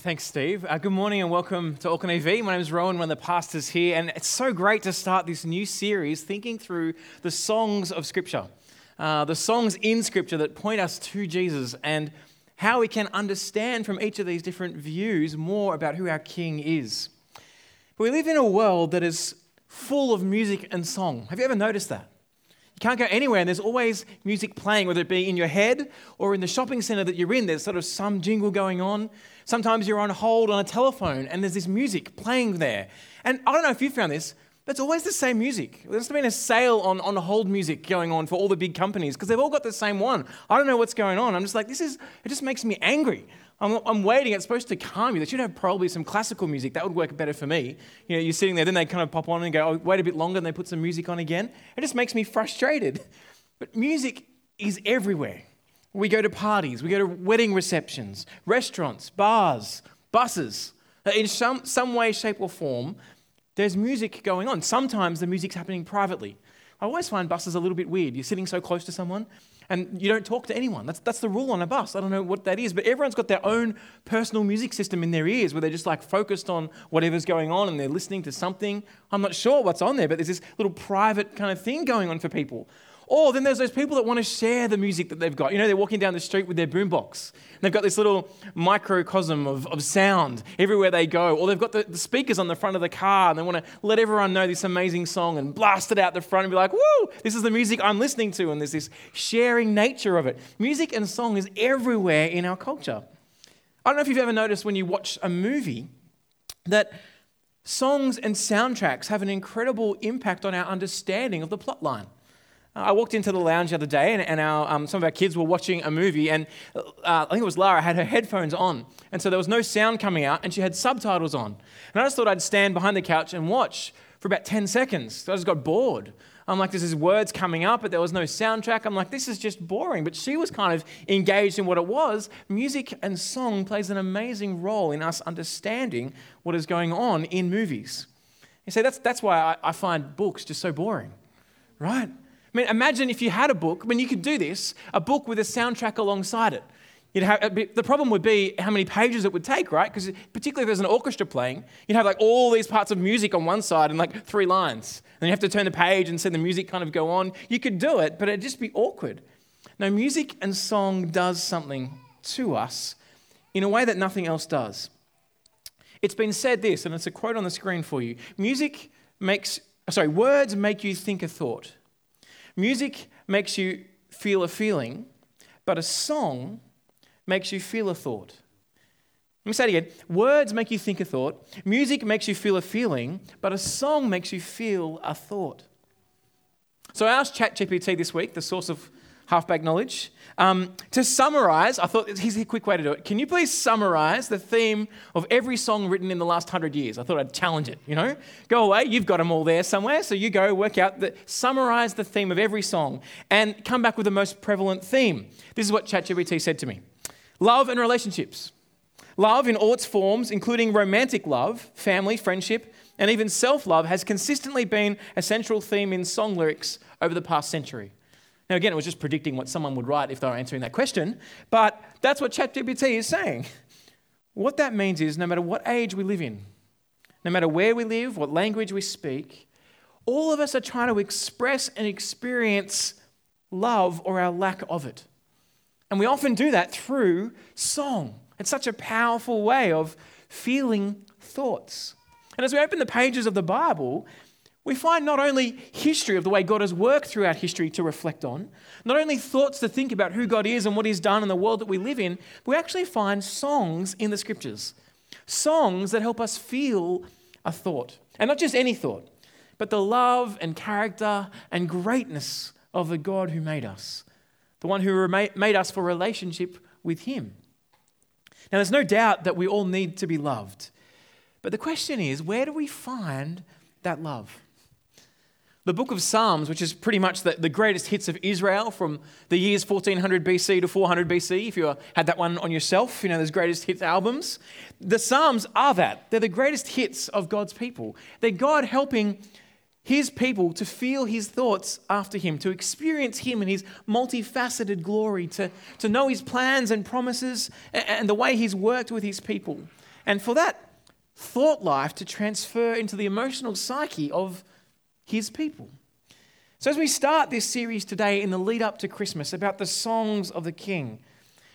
Thanks, Steve. Uh, good morning and welcome to Auckland AV. My name is Rowan, one of the pastors here, and it's so great to start this new series thinking through the songs of Scripture, uh, the songs in Scripture that point us to Jesus and how we can understand from each of these different views more about who our King is. But we live in a world that is full of music and song. Have you ever noticed that? You can't go anywhere, and there's always music playing, whether it be in your head or in the shopping center that you're in. There's sort of some jingle going on. Sometimes you're on hold on a telephone, and there's this music playing there. And I don't know if you found this, but it's always the same music. There's been a sale on, on hold music going on for all the big companies because they've all got the same one. I don't know what's going on. I'm just like, this is, it just makes me angry. I'm, I'm, waiting. It's supposed to calm you. They should have probably some classical music. That would work better for me. You know, you're sitting there, then they kind of pop on and go, oh, wait a bit longer, and they put some music on again. It just makes me frustrated. But music is everywhere. We go to parties, we go to wedding receptions, restaurants, bars, buses. In some, some way, shape, or form, there's music going on. Sometimes the music's happening privately. I always find buses a little bit weird. You're sitting so close to someone, and you don't talk to anyone. That's, that's the rule on a bus. I don't know what that is, but everyone's got their own personal music system in their ears where they're just like focused on whatever's going on and they're listening to something. I'm not sure what's on there, but there's this little private kind of thing going on for people. Or then there's those people that want to share the music that they've got. You know, they're walking down the street with their boombox. And They've got this little microcosm of, of sound everywhere they go. Or they've got the, the speakers on the front of the car and they want to let everyone know this amazing song and blast it out the front and be like, woo, this is the music I'm listening to. And there's this sharing nature of it. Music and song is everywhere in our culture. I don't know if you've ever noticed when you watch a movie that songs and soundtracks have an incredible impact on our understanding of the plot line. I walked into the lounge the other day, and, and our, um, some of our kids were watching a movie, and uh, I think it was Lara had her headphones on, and so there was no sound coming out, and she had subtitles on. And I just thought I'd stand behind the couch and watch for about 10 seconds. So I just got bored. I'm like, there's words coming up, but there was no soundtrack. I'm like, this is just boring. But she was kind of engaged in what it was. Music and song plays an amazing role in us understanding what is going on in movies. You see, that's, that's why I, I find books just so boring, right? I mean, imagine if you had a book, I mean, you could do this, a book with a soundtrack alongside it. You'd have, the problem would be how many pages it would take, right? Because particularly if there's an orchestra playing, you'd have like all these parts of music on one side and like three lines. And you have to turn the page and see the music kind of go on. You could do it, but it'd just be awkward. Now, music and song does something to us in a way that nothing else does. It's been said this, and it's a quote on the screen for you. Music makes, sorry, words make you think a thought. Music makes you feel a feeling, but a song makes you feel a thought. Let me say it again. Words make you think a thought. Music makes you feel a feeling, but a song makes you feel a thought. So I asked ChatGPT this week, the source of half-back knowledge. Um, to summarize, I thought here's a quick way to do it. Can you please summarize the theme of every song written in the last hundred years? I thought I'd challenge it. You know, go away. You've got them all there somewhere, so you go work out the summarize the theme of every song and come back with the most prevalent theme. This is what ChatGPT said to me: love and relationships. Love in all its forms, including romantic love, family, friendship, and even self love, has consistently been a central theme in song lyrics over the past century. Now, again, it was just predicting what someone would write if they were answering that question, but that's what ChatGPT is saying. What that means is no matter what age we live in, no matter where we live, what language we speak, all of us are trying to express and experience love or our lack of it. And we often do that through song. It's such a powerful way of feeling thoughts. And as we open the pages of the Bible, we find not only history of the way God has worked throughout history to reflect on, not only thoughts to think about who God is and what He's done in the world that we live in, but we actually find songs in the scriptures. Songs that help us feel a thought. And not just any thought, but the love and character and greatness of the God who made us, the one who made us for relationship with Him. Now, there's no doubt that we all need to be loved. But the question is, where do we find that love? The book of Psalms, which is pretty much the, the greatest hits of Israel from the years 1400 BC to 400 BC, if you had that one on yourself, you know, those greatest hits albums. The Psalms are that. They're the greatest hits of God's people. They're God helping his people to feel his thoughts after him, to experience him in his multifaceted glory, to, to know his plans and promises and the way he's worked with his people. And for that thought life to transfer into the emotional psyche of his people. So, as we start this series today in the lead up to Christmas about the songs of the King,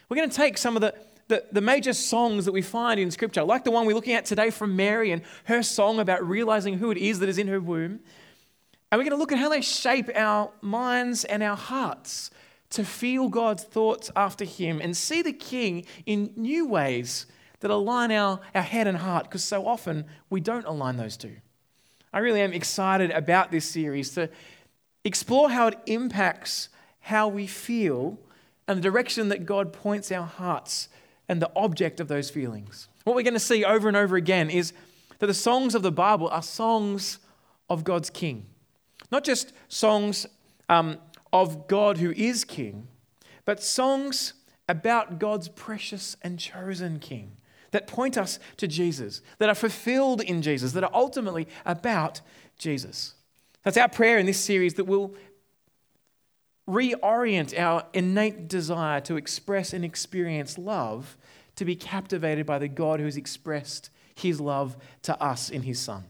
we're going to take some of the the, the major songs that we find in Scripture, like the one we're looking at today from Mary and her song about realizing who it is that is in her womb. And we're going to look at how they shape our minds and our hearts to feel God's thoughts after Him and see the King in new ways that align our, our head and heart, because so often we don't align those two. I really am excited about this series to explore how it impacts how we feel and the direction that God points our hearts and the object of those feelings. What we're going to see over and over again is that the songs of the Bible are songs of God's King. Not just songs um, of God who is King, but songs about God's precious and chosen King that point us to Jesus, that are fulfilled in Jesus, that are ultimately about Jesus. That's our prayer in this series that we'll reorient our innate desire to express and experience love to be captivated by the God who has expressed his love to us in his Son.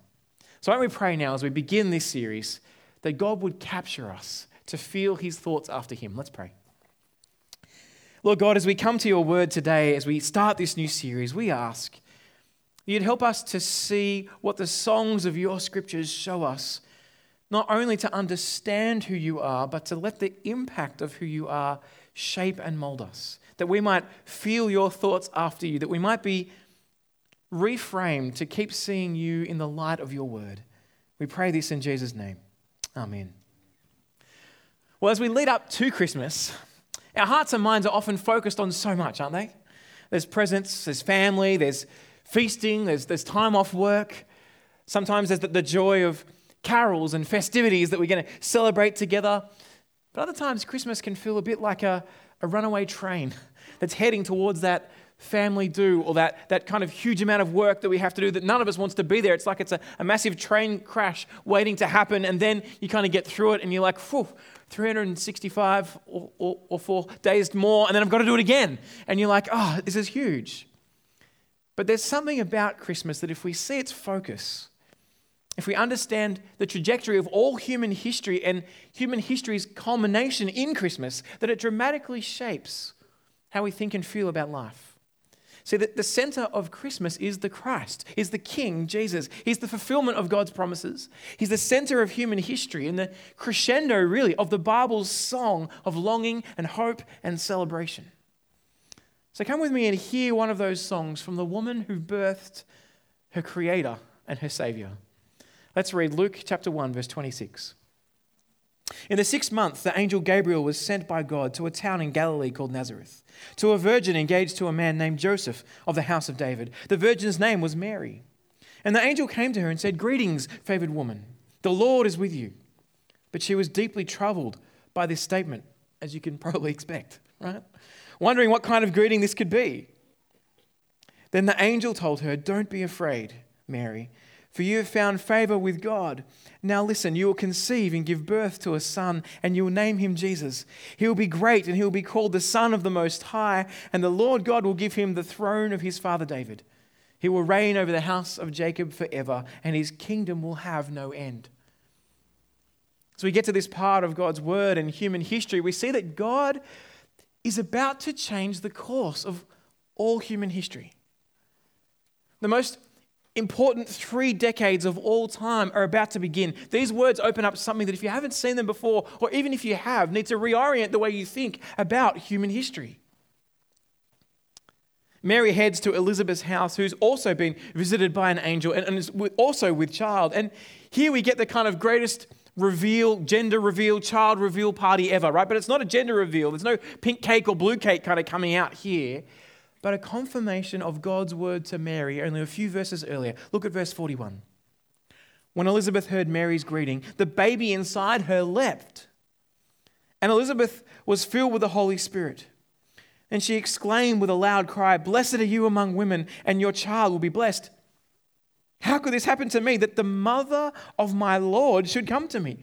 So, why don't we pray now as we begin this series that God would capture us to feel his thoughts after him? Let's pray. Lord God, as we come to your word today, as we start this new series, we ask you'd help us to see what the songs of your scriptures show us not only to understand who you are, but to let the impact of who you are shape and mold us. That we might feel your thoughts after you, that we might be reframed to keep seeing you in the light of your word. We pray this in Jesus' name. Amen. Well, as we lead up to Christmas, our hearts and minds are often focused on so much, aren't they? There's presents, there's family, there's feasting, there's, there's time off work. Sometimes there's the, the joy of carols and festivities that we're going to celebrate together. But other times, Christmas can feel a bit like a, a runaway train that's heading towards that family do or that, that kind of huge amount of work that we have to do that none of us wants to be there. It's like it's a, a massive train crash waiting to happen, and then you kind of get through it and you're like, whew, 365 or, or, or four days more, and then I've got to do it again. And you're like, oh, this is huge. But there's something about Christmas that if we see its focus, if we understand the trajectory of all human history and human history's culmination in Christmas, that it dramatically shapes how we think and feel about life. See, that the center of Christmas is the Christ, is the King, Jesus. He's the fulfillment of God's promises. He's the center of human history and the crescendo, really, of the Bible's song of longing and hope and celebration. So come with me and hear one of those songs from the woman who birthed her Creator and her Savior. Let's read Luke chapter 1, verse 26. In the sixth month, the angel Gabriel was sent by God to a town in Galilee called Nazareth, to a virgin engaged to a man named Joseph of the house of David. The virgin's name was Mary. And the angel came to her and said, Greetings, favored woman, the Lord is with you. But she was deeply troubled by this statement, as you can probably expect, right? Wondering what kind of greeting this could be. Then the angel told her, Don't be afraid, Mary for you have found favor with God. Now listen, you will conceive and give birth to a son, and you will name him Jesus. He will be great, and he will be called the Son of the Most High, and the Lord God will give him the throne of his father David. He will reign over the house of Jacob forever, and his kingdom will have no end. So we get to this part of God's word and human history, we see that God is about to change the course of all human history. The most important three decades of all time are about to begin. These words open up something that if you haven't seen them before, or even if you have, need to reorient the way you think about human history. Mary heads to Elizabeth's house, who's also been visited by an angel and, is also with child. And here we get the kind of greatest reveal, gender reveal, child reveal party ever, right? But it's not a gender reveal. There's no pink cake or blue cake kind of coming out here but a confirmation of God's word to Mary only a few verses earlier. Look at verse 41. When Elizabeth heard Mary's greeting, the baby inside her leapt. And Elizabeth was filled with the Holy Spirit. And she exclaimed with a loud cry, Blessed are you among women, and your child will be blessed. How could this happen to me that the mother of my Lord should come to me?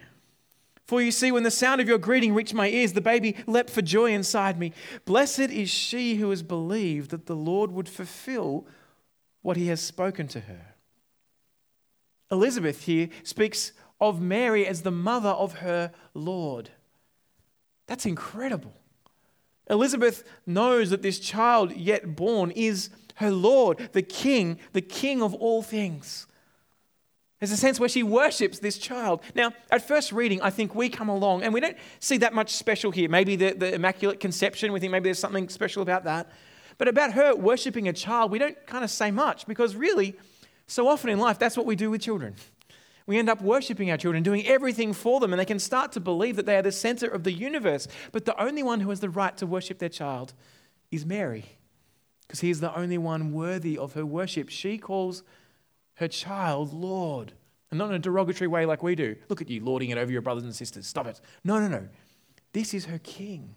For you see, when the sound of your greeting reached my ears, the baby leapt for joy inside me. Blessed is she who has believed that the Lord would fulfill what he has spoken to her. Elizabeth here speaks of Mary as the mother of her Lord. That's incredible. Elizabeth knows that this child yet born is her Lord, the King, the King of all things. There's a sense where she worships this child. Now, at first reading, I think we come along and we don't see that much special here. Maybe the, the Immaculate Conception, we think maybe there's something special about that. But about her worshipping a child, we don't kind of say much because really, so often in life, that's what we do with children. We end up worshipping our children, doing everything for them, and they can start to believe that they are the center of the universe. But the only one who has the right to worship their child is Mary, because he is the only one worthy of her worship. She calls her child Lord. And not in a derogatory way like we do. Look at you lording it over your brothers and sisters. Stop it. No, no, no. This is her king.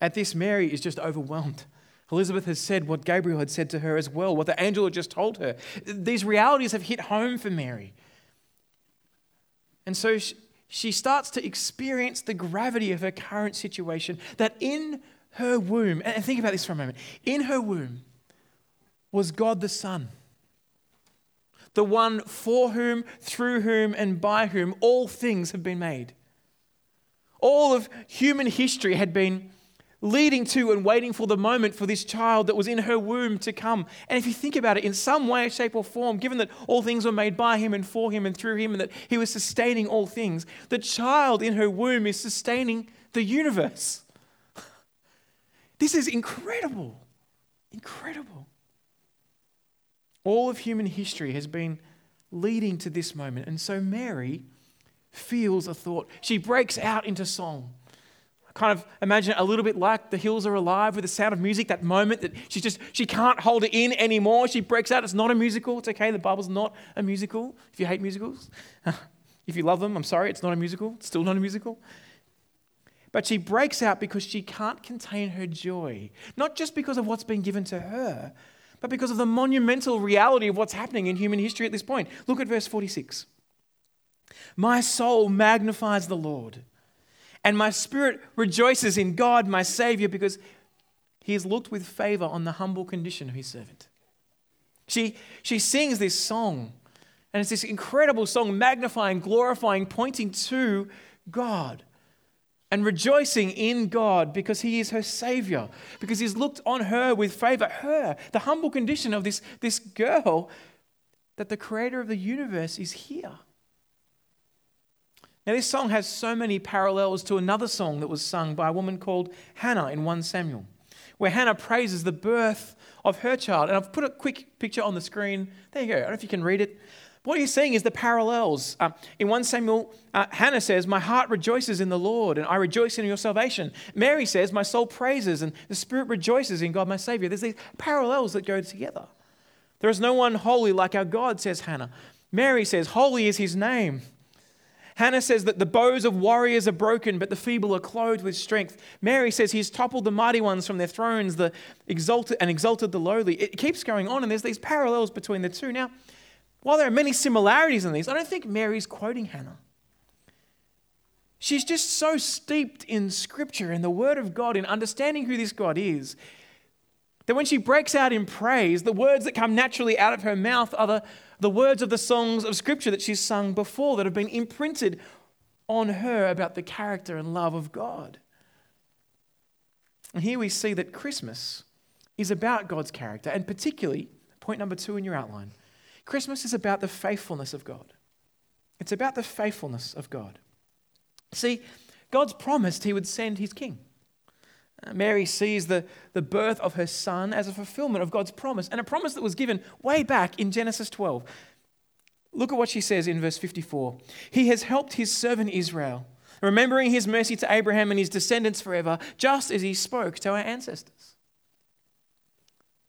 At this, Mary is just overwhelmed. Elizabeth has said what Gabriel had said to her as well, what the angel had just told her. These realities have hit home for Mary. And so she starts to experience the gravity of her current situation that in her womb, and think about this for a moment, in her womb, was God the Son, the one for whom, through whom, and by whom all things have been made. All of human history had been leading to and waiting for the moment for this child that was in her womb to come. And if you think about it, in some way, shape, or form, given that all things were made by him and for him and through him, and that he was sustaining all things, the child in her womb is sustaining the universe. This is incredible. Incredible. All of human history has been leading to this moment. And so Mary feels a thought. She breaks out into song. I kind of imagine it a little bit like the hills are alive with the sound of music, that moment that she just she can't hold it in anymore. She breaks out. It's not a musical. It's okay. The Bible's not a musical. If you hate musicals, if you love them, I'm sorry, it's not a musical. It's still not a musical. But she breaks out because she can't contain her joy. Not just because of what's been given to her, but because of the monumental reality of what's happening in human history at this point. Look at verse 46. My soul magnifies the Lord, and my spirit rejoices in God, my Savior, because he has looked with favor on the humble condition of his servant. She, she sings this song, and it's this incredible song, magnifying, glorifying, pointing to God and rejoicing in God because He is her Savior, because He's looked on her with favor. Her, the humble condition of this, this girl, that the Creator of the universe is here. Now, this song has so many parallels to another song that was sung by a woman called Hannah in 1 Samuel, where Hannah praises the birth of her child. And I've put a quick picture on the screen. There you go. I don't know if you can read it. What he's seeing is the parallels. Uh, in 1 Samuel, uh, Hannah says, My heart rejoices in the Lord, and I rejoice in your salvation. Mary says, My soul praises, and the Spirit rejoices in God my Savior. There's these parallels that go together. There is no one holy like our God, says Hannah. Mary says, Holy is his name. Hannah says that the bows of warriors are broken, but the feeble are clothed with strength. Mary says he's toppled the mighty ones from their thrones the exalted, and exalted the lowly. It keeps going on, and there's these parallels between the two. Now, while there are many similarities in these, I don't think Mary's quoting Hannah. She's just so steeped in Scripture and the Word of God, in understanding who this God is, that when she breaks out in praise, the words that come naturally out of her mouth are the, the words of the songs of Scripture that she's sung before that have been imprinted on her about the character and love of God. And here we see that Christmas is about God's character, and particularly, point number two in your outline, Christmas is about the faithfulness of God. It's about the faithfulness of God. See, God's promised he would send his king. Uh, Mary sees the, the birth of her son as a fulfillment of God's promise, and a promise that was given way back in Genesis 12. Look at what she says in verse 54 He has helped his servant Israel, remembering his mercy to Abraham and his descendants forever, just as he spoke to our ancestors.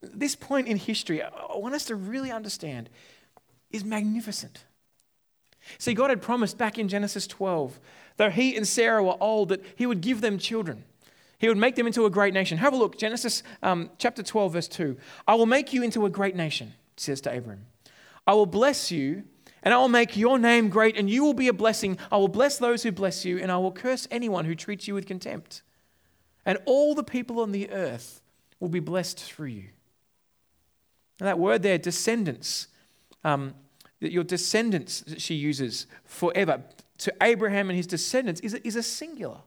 This point in history, I want us to really understand, is magnificent. See, God had promised back in Genesis 12, though he and Sarah were old, that he would give them children. He would make them into a great nation. Have a look, Genesis um, chapter 12, verse 2. I will make you into a great nation. says to Abraham, I will bless you, and I will make your name great, and you will be a blessing. I will bless those who bless you, and I will curse anyone who treats you with contempt. And all the people on the earth will be blessed through you. And that word there, descendants, um, that your descendants, that she uses forever, to Abraham and his descendants, is a, is a singular.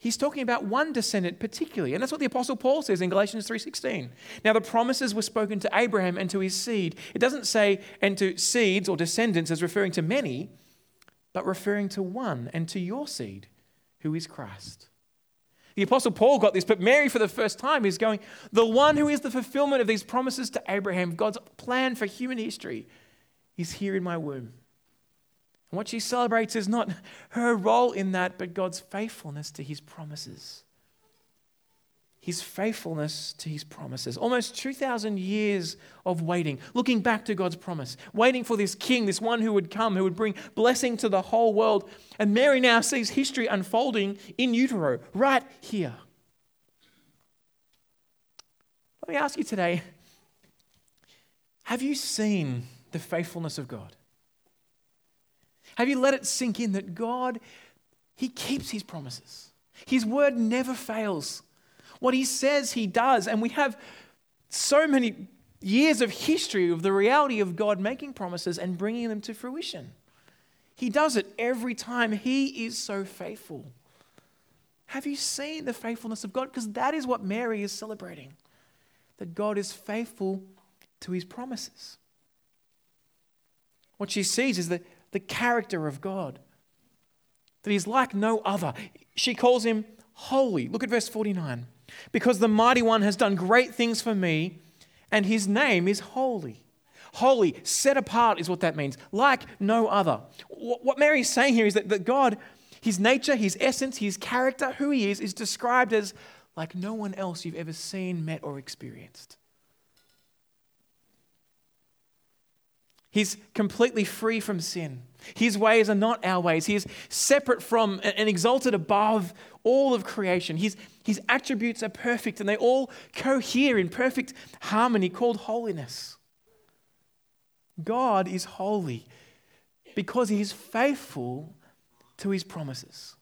He's talking about one descendant particularly, and that's what the apostle Paul says in Galatians 3:16. Now the promises were spoken to Abraham and to his seed. It doesn't say and to seeds or descendants as referring to many, but referring to one and to your seed, who is Christ. The apostle Paul got this, but Mary for the first time is going, the one who is the fulfillment of these promises to Abraham, God's plan for human history, is here in my womb. And what she celebrates is not her role in that, but God's faithfulness to his promises. His faithfulness to his promises. Almost 2,000 years of waiting, looking back to God's promise, waiting for this king, this one who would come, who would bring blessing to the whole world. And Mary now sees history unfolding in utero, right here. Let me ask you today have you seen the faithfulness of God? Have you let it sink in that God, He keeps His promises? His word never fails. What He says, He does. And we have so many years of history of the reality of God making promises and bringing them to fruition. He does it every time. He is so faithful. Have you seen the faithfulness of God? Because that is what Mary is celebrating that God is faithful to his promises. What she sees is that the character of God, that he's like no other. She calls him holy. Look at verse 49. Because the mighty one has done great things for me, and his name is holy. Holy, set apart is what that means, like no other. What Mary is saying here is that, that God, his nature, his essence, his character, who he is, is described as like no one else you've ever seen, met, or experienced. He's completely free from sin. His ways are not our ways. He is separate from and exalted above all of creation. His, his attributes are perfect and they all cohere in perfect harmony called holiness. God is holy because he is faithful to his promises.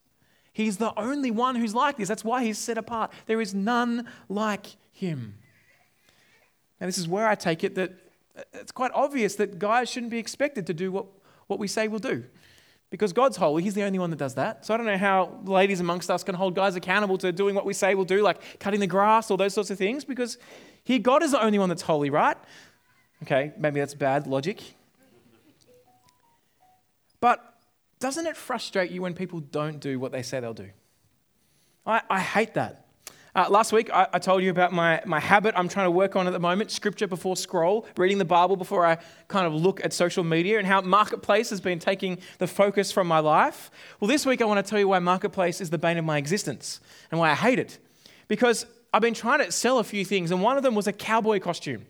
He's the only one who's like this. That's why he's set apart. There is none like him. Now, this is where I take it that it's quite obvious that guys shouldn't be expected to do what, what we say we'll do. Because God's holy, He's the only one that does that. So I don't know how ladies amongst us can hold guys accountable to doing what we say we'll do, like cutting the grass or those sorts of things, because here God is the only one that's holy, right? Okay, maybe that's bad logic. But doesn't it frustrate you when people don't do what they say they'll do? I, I hate that. Uh, last week, I, I, told you about my, my habit I'm trying to work on at the moment scripture before scroll, reading the Bible before I kind of look at social media, and how Marketplace has been taking the focus from my life. Well, this week, I want to tell you why Marketplace is the bane of my existence and why I hate it. Because I've been trying to sell a few things, and one of them was a cowboy costume.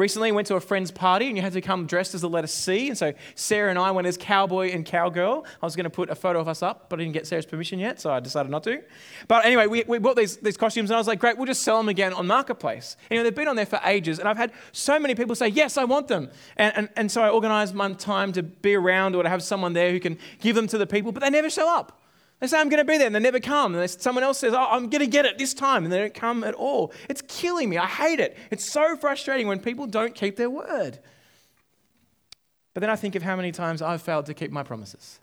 Recently, went to a friend's party and you had to come dressed as the letter C. And so Sarah and I went as cowboy and cowgirl. I was going to put a photo of us up, but I didn't get Sarah's permission yet, so I decided not to. But anyway, we, we bought these, these costumes and I was like, great, we'll just sell them again on Marketplace. You know, they've been on there for ages and I've had so many people say, yes, I want them. And, and, and so I organized my time to be around or to have someone there who can give them to the people, but they never show up. They say, I'm going to be there, and they never come. And someone else says, oh, I'm going to get it this time, and they don't come at all. It's killing me. I hate it. It's so frustrating when people don't keep their word. But then I think of how many times I've failed to keep my promises.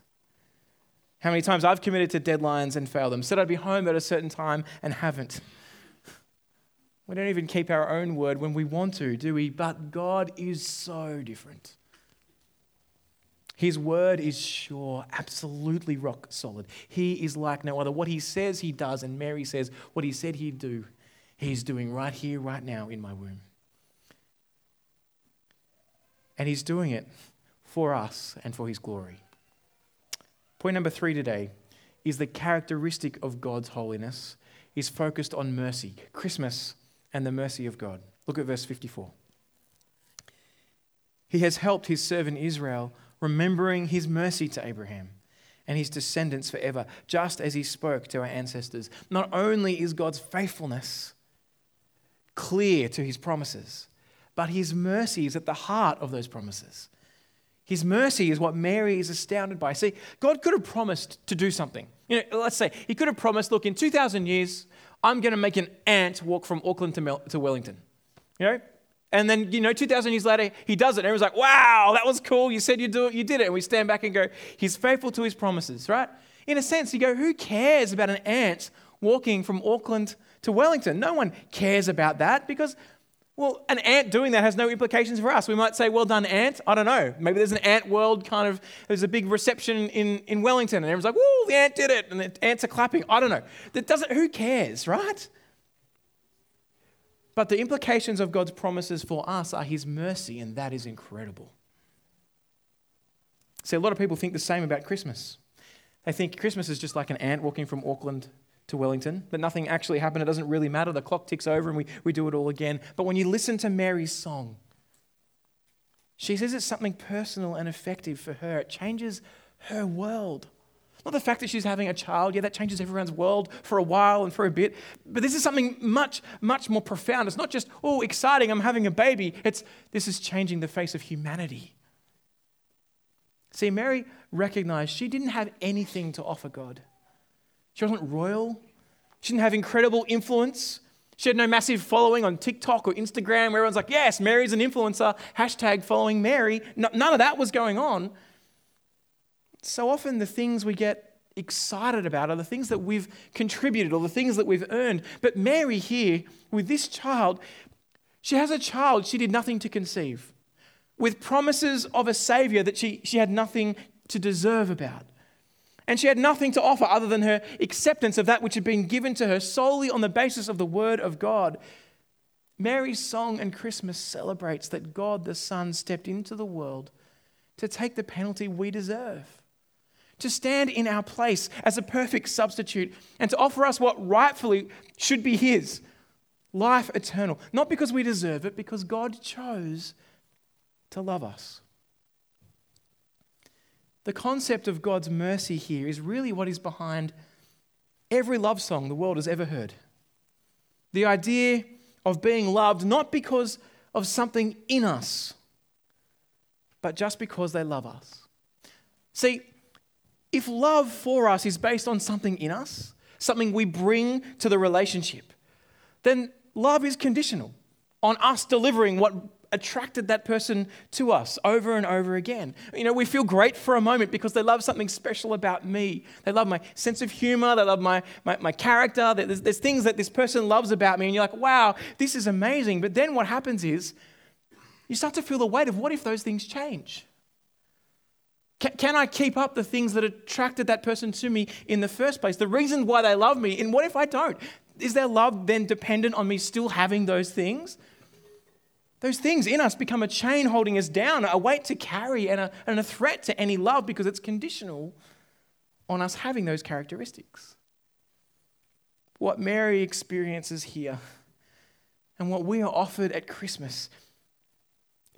How many times I've committed to deadlines and failed them. Said I'd be home at a certain time and haven't. We don't even keep our own word when we want to, do we? But God is so different. His word is sure, absolutely rock solid. He is like no other. What he says, he does. And Mary says, what he said he'd do, he's doing right here, right now in my womb. And he's doing it for us and for his glory. Point number three today is the characteristic of God's holiness is focused on mercy, Christmas and the mercy of God. Look at verse 54. He has helped his servant Israel remembering his mercy to Abraham and his descendants forever, just as he spoke to our ancestors. Not only is God's faithfulness clear to his promises, but his mercy is at the heart of those promises. His mercy is what Mary is astounded by. See, God could have promised to do something. You know, let's say he could have promised, look, in 2,000 years, I'm going to make an ant walk from Auckland to, Mel- to Wellington. You know? And then, you know, 2,000 years later, he does it. And everyone's like, wow, that was cool. You said you'd do it. You did it. And we stand back and go, he's faithful to his promises, right? In a sense, you go, who cares about an ant walking from Auckland to Wellington? No one cares about that because well, an ant doing that has no implications for us. We might say, well done, ant. I don't know. Maybe there's an ant world kind of, there's a big reception in, in Wellington and everyone's like, whoa, the ant did it. And the ants are clapping. I don't know. That doesn't, who cares, right? But the implications of God's promises for us are his mercy, and that is incredible. See, a lot of people think the same about Christmas. They think Christmas is just like an ant walking from Auckland to Wellington, that nothing actually happened. It doesn't really matter. The clock ticks over and we, we do it all again. But when you listen to Mary's song, she says it's something personal and effective for her. It changes her world. Not the fact that she's having a child, yeah, that changes everyone's world for a while and for a bit. But this is something much, much more profound. It's not just, oh, exciting, I'm having a baby. It's this is changing the face of humanity. See, Mary recognized she didn't have anything to offer God. She wasn't royal. She didn't have incredible influence. She had no massive following on TikTok or Instagram where everyone's like, yes, Mary's an influencer, hashtag following Mary. No, none of that was going on. So often the things we get excited about are the things that we've contributed or the things that we've earned. But Mary here, with this child, she has a child she did nothing to conceive, with promises of a Savior that she, she had nothing to deserve about. And she had nothing to offer other than her acceptance of that which had been given to her solely on the basis of the Word of God. Mary's song and Christmas celebrates that God the Son stepped into the world to take the penalty we deserve, to stand in our place as a perfect substitute, and to offer us what rightfully should be His life eternal. Not because we deserve it, because God chose to love us. The concept of God's mercy here is really what is behind every love song the world has ever heard. The idea of being loved not because of something in us, but just because they love us. See, if love for us is based on something in us, something we bring to the relationship, then love is conditional on us delivering what attracted that person to us over and over again. You know, we feel great for a moment because they love something special about me. They love my sense of humor, they love my, my, my character. There's, there's things that this person loves about me, and you're like, wow, this is amazing. But then what happens is you start to feel the weight of what if those things change? Can, can I keep up the things that attracted that person to me in the first place? The reason why they love me, and what if I don't? Is their love then dependent on me still having those things? Those things in us become a chain holding us down, a weight to carry, and a, and a threat to any love because it's conditional on us having those characteristics. What Mary experiences here and what we are offered at Christmas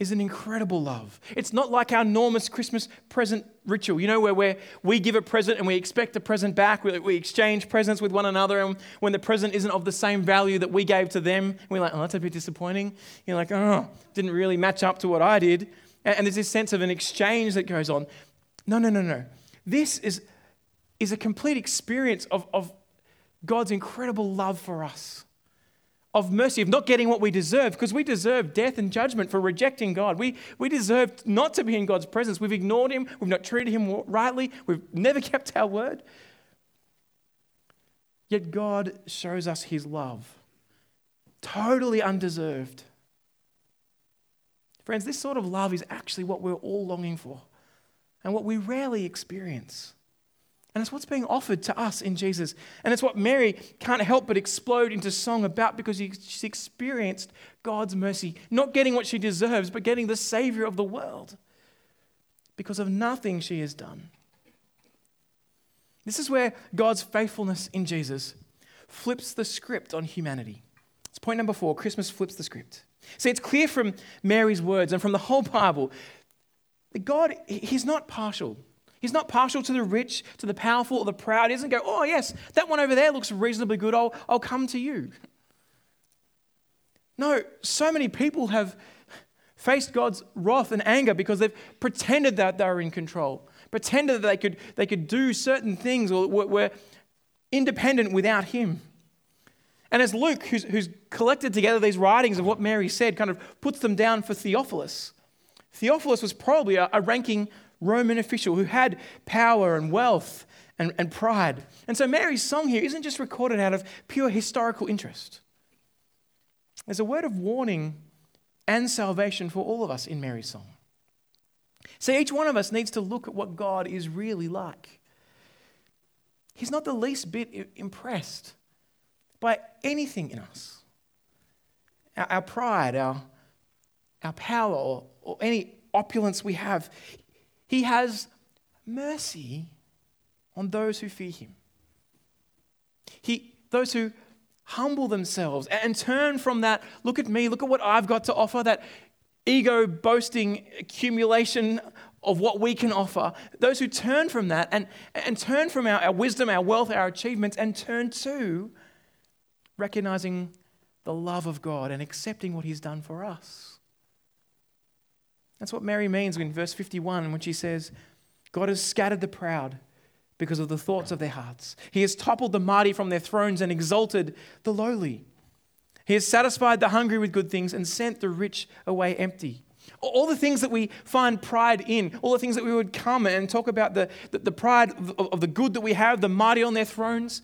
is an incredible love. It's not like our normous Christmas present ritual, you know, where we we give a present and we expect a present back. We, we, exchange presents with one another, and when the present isn't of the same value that we gave to them, we're like, oh, that's a bit disappointing. You're like, oh, didn't really match up to what I did. And, and there's this sense of an exchange that goes on. No, no, no, no. This is, is a complete experience of, of God's incredible love for us of mercy, of not getting what we deserve, because we deserve death and judgment for rejecting God. We, we deserve not to be in God's presence. We've ignored Him, we've not treated Him rightly, we've never kept our word. Yet God shows us His love, totally undeserved. Friends, this sort of love is actually what we're all longing for and what we rarely experience. And it's what's being offered to us in Jesus. And it's what Mary can't help but explode into song about because she's experienced God's mercy, not getting what she deserves, but getting the Savior of the world because of nothing she has done. This is where God's faithfulness in Jesus flips the script on humanity. It's point number four Christmas flips the script. See, it's clear from Mary's words and from the whole Bible that God, He's not partial. He's not partial to the rich, to the powerful, or the proud. He doesn't go, oh, yes, that one over there looks reasonably good. I'll, I'll come to you. No, so many people have faced God's wrath and anger because they've pretended that they were in control, pretended that they could, they could do certain things or were independent without Him. And as Luke, who's, who's collected together these writings of what Mary said, kind of puts them down for Theophilus, Theophilus was probably a, a ranking Roman official who had power and wealth and, and pride. And so Mary's song here isn't just recorded out of pure historical interest. There's a word of warning and salvation for all of us in Mary's song. So each one of us needs to look at what God is really like. He's not the least bit impressed by anything in us our, our pride, our, our power, or, or any opulence we have. He has mercy on those who fear him. He, those who humble themselves and turn from that, look at me, look at what I've got to offer, that ego boasting accumulation of what we can offer. Those who turn from that and, and turn from our, our wisdom, our wealth, our achievements, and turn to recognizing the love of God and accepting what He's done for us. That's what Mary means in verse 51 when she says, God has scattered the proud because of the thoughts of their hearts. He has toppled the mighty from their thrones and exalted the lowly. He has satisfied the hungry with good things and sent the rich away empty. All the things that we find pride in, all the things that we would come and talk about the, the, the pride of, of the good that we have, the mighty on their thrones,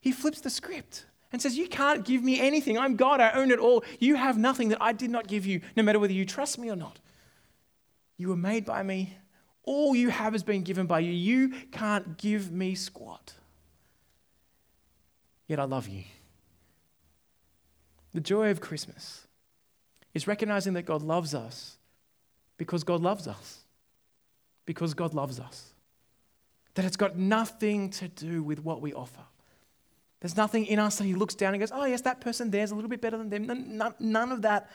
he flips the script and says, You can't give me anything. I'm God. I own it all. You have nothing that I did not give you, no matter whether you trust me or not. You were made by me. All you have has been given by you. You can't give me squat. Yet I love you. The joy of Christmas is recognizing that God loves us because God loves us. Because God loves us. That it's got nothing to do with what we offer. There's nothing in us that He looks down and goes, oh, yes, that person there's a little bit better than them. None, of that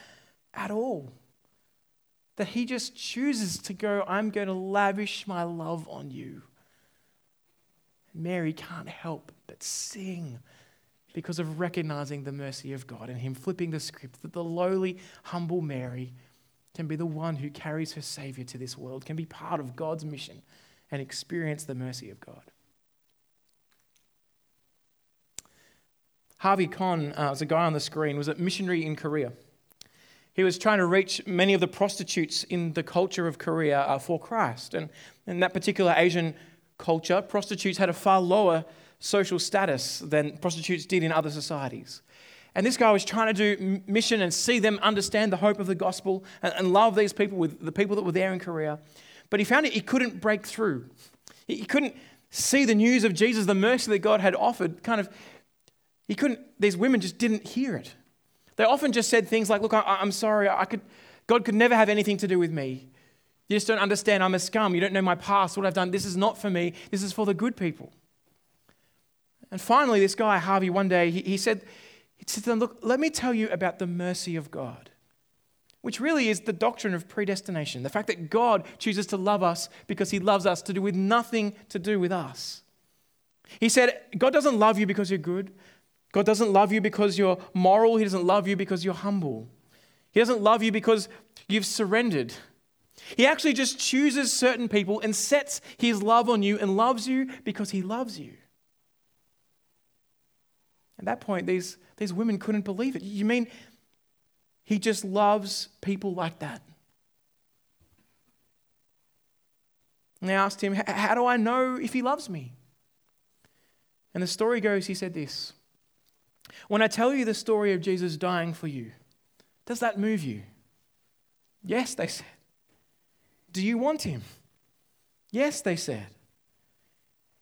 at all that he just chooses to go, I'm going to lavish my love on you. Mary can't help but sing because of recognizing the mercy of God and him flipping the script that the lowly, humble Mary can be the one who carries her Savior to this world, can be part of God's mission and experience the mercy of God. Harvey Conn, uh, was a guy on the screen, was a missionary in Korea. He was trying to reach many of the prostitutes in the culture of Korea uh, for Christ. And in that particular Asian culture, prostitutes had a far lower social status than prostitutes did in other societies. And this guy was trying to do mission and see them understand the hope of the gospel and, and love these people with the people that were there in Korea. But he found it, he couldn't break through. He, he couldn't see the news of Jesus, the mercy that God had offered. Kind of, he couldn't, these women just didn't hear it. They often just said things like, Look, I, am sorry, I could, God could never have anything to do with me. You just don't understand. I'm a scum. You don't know my past, what I've done. This is not for me. This is for the good people. And finally, this guy, Harvey, one day, he, he said, he said to them, Look, let me tell you about the mercy of God, which really is the doctrine of predestination. The fact that God chooses to love us because he loves us to do with nothing to do with us. He said, God doesn't love you because you're good. God doesn't love you because you're moral. He doesn't love you because you're humble. He doesn't love you because you've surrendered. He actually just chooses certain people and sets his love on you and loves you because he loves you. At that point, these, these women couldn't believe it. You mean he just loves people like that? And they asked him, How do I know if he loves me? And the story goes, he said this when I tell you the story of Jesus dying for you, does that move you? Yes, they said. Do you want him? Yes, they said.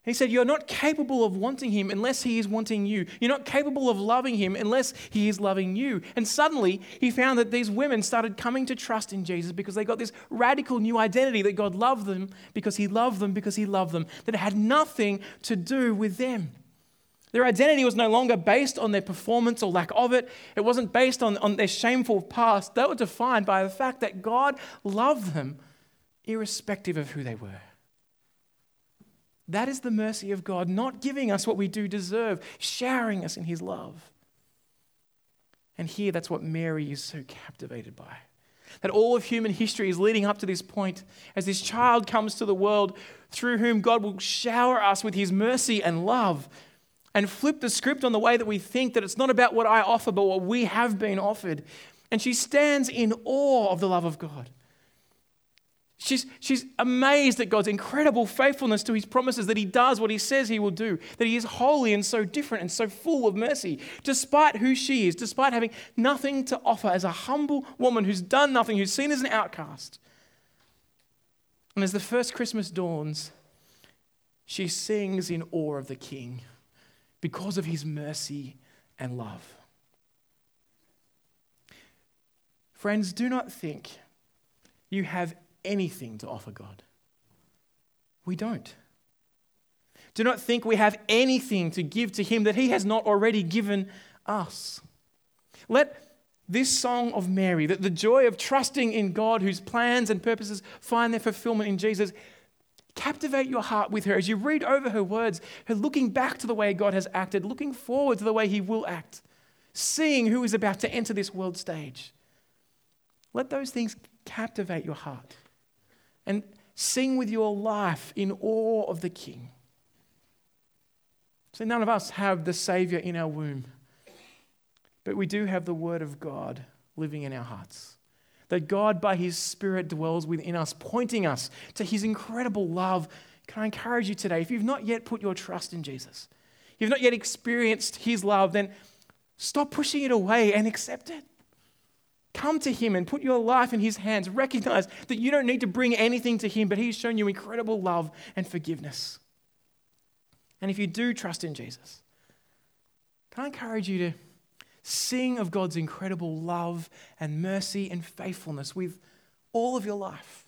He said, You're not capable of wanting him unless he is wanting you. You're not capable of loving him unless he is loving you. And suddenly, he found that these women started coming to trust in Jesus because they got this radical new identity that God loved them because he loved them because he loved them, that had nothing to do with them. Their identity was no longer based on their performance or lack of it. It wasn't based on, on their shameful past. They were defined by the fact that God loved them irrespective of who they were. That is the mercy of God, not giving us what we do deserve, showering us in His love. And here, that's what Mary is so captivated by. That all of human history is leading up to this point as this child comes to the world through whom God will shower us with his mercy and love and flip the script on the way that we think that it's not about what I offer, but what we have been offered. And she stands in awe of the love of God. She's, she's amazed at God's incredible faithfulness to his promises, that he does what he says he will do, that he is holy and so different and so full of mercy, despite who she is, despite having nothing to offer as a humble woman who's done nothing, who's seen as an outcast. And as the first Christmas dawns, she sings in awe of the king because of his mercy and love. Friends, do not think you have anything to offer God. We don't. Do not think we have anything to give to Him that He has not already given us. Let this song of Mary, that the joy of trusting in God, whose plans and purposes find their fulfillment in Jesus, captivate your heart with her as you read over her words, her looking back to the way God has acted, looking forward to the way He will act, seeing who is about to enter this world stage. Let those things captivate your heart and sing with your life in awe of the King. So, none of us have the Savior in our womb, but we do have the Word of God living in our hearts. That God, by His Spirit, dwells within us, pointing us to His incredible love. Can I encourage you today, if you've not yet put your trust in Jesus, you've not yet experienced His love, then stop pushing it away and accept it. Come to Him and put your life in His hands. Recognize that you don't need to bring anything to Him, but He's shown you incredible love and forgiveness. And if you do trust in Jesus, can I encourage you to sing of God's incredible love and mercy and faithfulness with all of your life?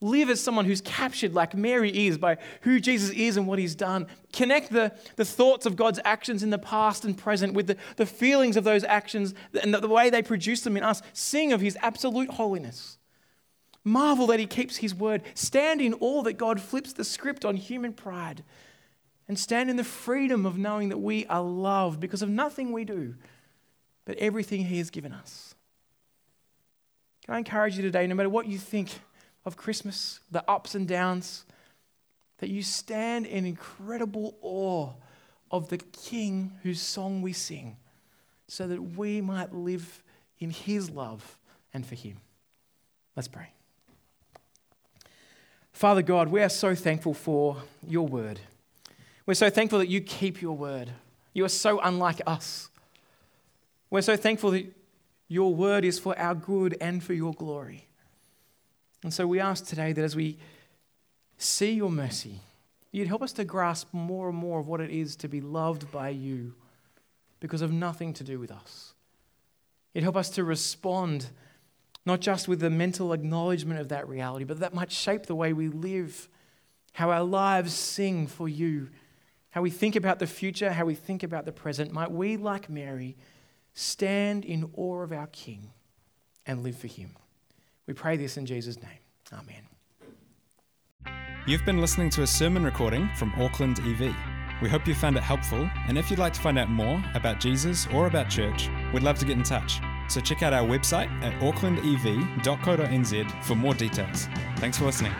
Live as someone who's captured, like Mary is, by who Jesus is and what he's done. Connect the, the thoughts of God's actions in the past and present with the, the feelings of those actions and the, the way they produce them in us. Sing of his absolute holiness. Marvel that he keeps his word. Stand in awe that God flips the script on human pride. And stand in the freedom of knowing that we are loved because of nothing we do, but everything he has given us. Can I encourage you today, no matter what you think, of Christmas, the ups and downs, that you stand in incredible awe of the King whose song we sing, so that we might live in his love and for him. Let's pray. Father God, we are so thankful for your word. We're so thankful that you keep your word. You are so unlike us. We're so thankful that your word is for our good and for your glory. And so we ask today that as we see your mercy, you'd help us to grasp more and more of what it is to be loved by you because of nothing to do with us. You'd help us to respond not just with the mental acknowledgement of that reality, but that might shape the way we live, how our lives sing for you, how we think about the future, how we think about the present. Might we, like Mary, stand in awe of our King and live for him. We pray this in Jesus' name. Amen. You've been listening to a sermon recording from Auckland EV. We hope you found it helpful, and if you'd like to find out more about Jesus or about church, we'd love to get in touch. So check out our website at aucklandev.co.nz for more details. Thanks for listening.